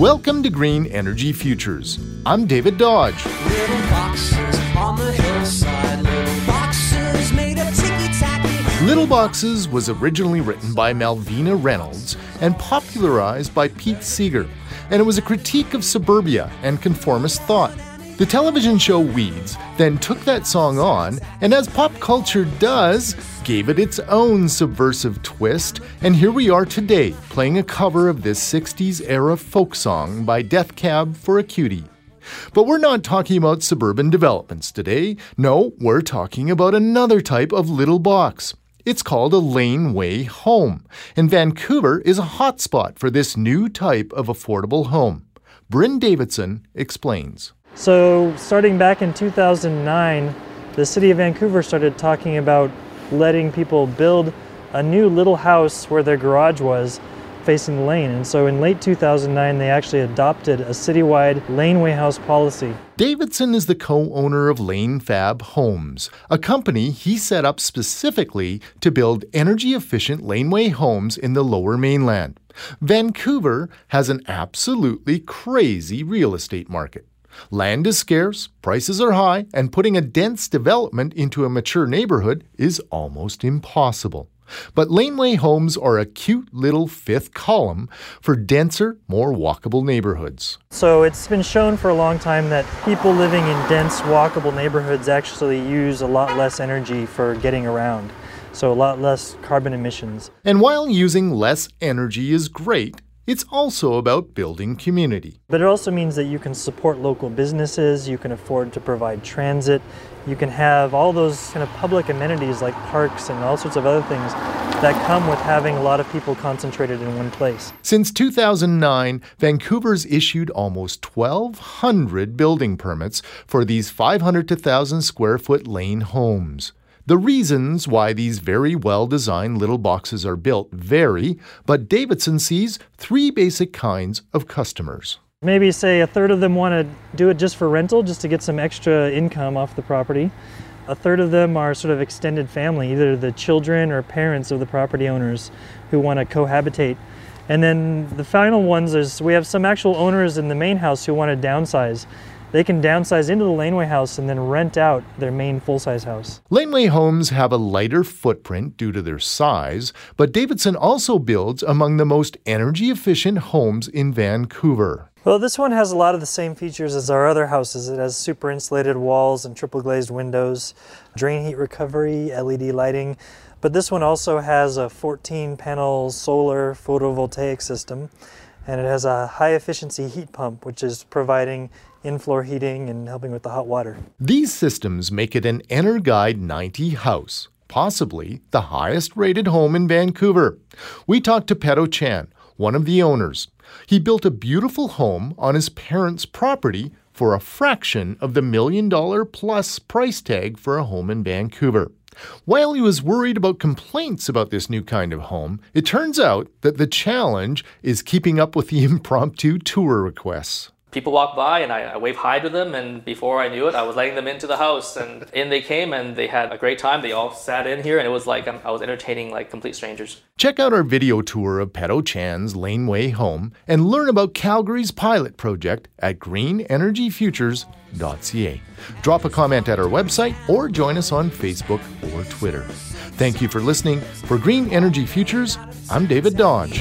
Welcome to Green Energy Futures. I'm David Dodge. Little boxes on the hillside, little boxes made of ticky. Little Boxes was originally written by Malvina Reynolds and popularized by Pete Seeger, and it was a critique of suburbia and conformist thought. The television show Weeds then took that song on, and as pop culture does, gave it its own subversive twist, and here we are today playing a cover of this 60s era folk song by Death Cab for a Cutie. But we're not talking about suburban developments today. No, we're talking about another type of little box. It's called a laneway home, and Vancouver is a hotspot for this new type of affordable home. Bryn Davidson explains. So, starting back in 2009, the city of Vancouver started talking about letting people build a new little house where their garage was facing the lane. And so, in late 2009, they actually adopted a citywide laneway house policy. Davidson is the co owner of Lanefab Homes, a company he set up specifically to build energy efficient laneway homes in the lower mainland. Vancouver has an absolutely crazy real estate market. Land is scarce, prices are high, and putting a dense development into a mature neighborhood is almost impossible. But laneway homes are a cute little fifth column for denser, more walkable neighborhoods. So, it's been shown for a long time that people living in dense, walkable neighborhoods actually use a lot less energy for getting around. So, a lot less carbon emissions. And while using less energy is great, it's also about building community. But it also means that you can support local businesses, you can afford to provide transit, you can have all those kind of public amenities like parks and all sorts of other things that come with having a lot of people concentrated in one place. Since 2009, Vancouver's issued almost 1,200 building permits for these 500 to 1,000 square foot lane homes. The reasons why these very well designed little boxes are built vary, but Davidson sees three basic kinds of customers. Maybe say a third of them want to do it just for rental, just to get some extra income off the property. A third of them are sort of extended family, either the children or parents of the property owners who want to cohabitate. And then the final ones is we have some actual owners in the main house who want to downsize. They can downsize into the laneway house and then rent out their main full size house. Laneway homes have a lighter footprint due to their size, but Davidson also builds among the most energy efficient homes in Vancouver. Well, this one has a lot of the same features as our other houses. It has super insulated walls and triple glazed windows, drain heat recovery, LED lighting. But this one also has a 14 panel solar photovoltaic system, and it has a high efficiency heat pump, which is providing in floor heating and helping with the hot water. These systems make it an EnerGuide 90 house, possibly the highest rated home in Vancouver. We talked to Peto Chan, one of the owners. He built a beautiful home on his parents' property for a fraction of the million dollar plus price tag for a home in Vancouver. While he was worried about complaints about this new kind of home, it turns out that the challenge is keeping up with the impromptu tour requests people walk by and I, I waved hi to them and before I knew it I was letting them into the house and in they came and they had a great time they all sat in here and it was like um, I was entertaining like complete strangers. Check out our video tour of Petto Chan's Laneway home and learn about Calgary's pilot project at greenenergyfutures.ca. Drop a comment at our website or join us on Facebook or Twitter. Thank you for listening. For Green Energy Futures, I'm David Dodge.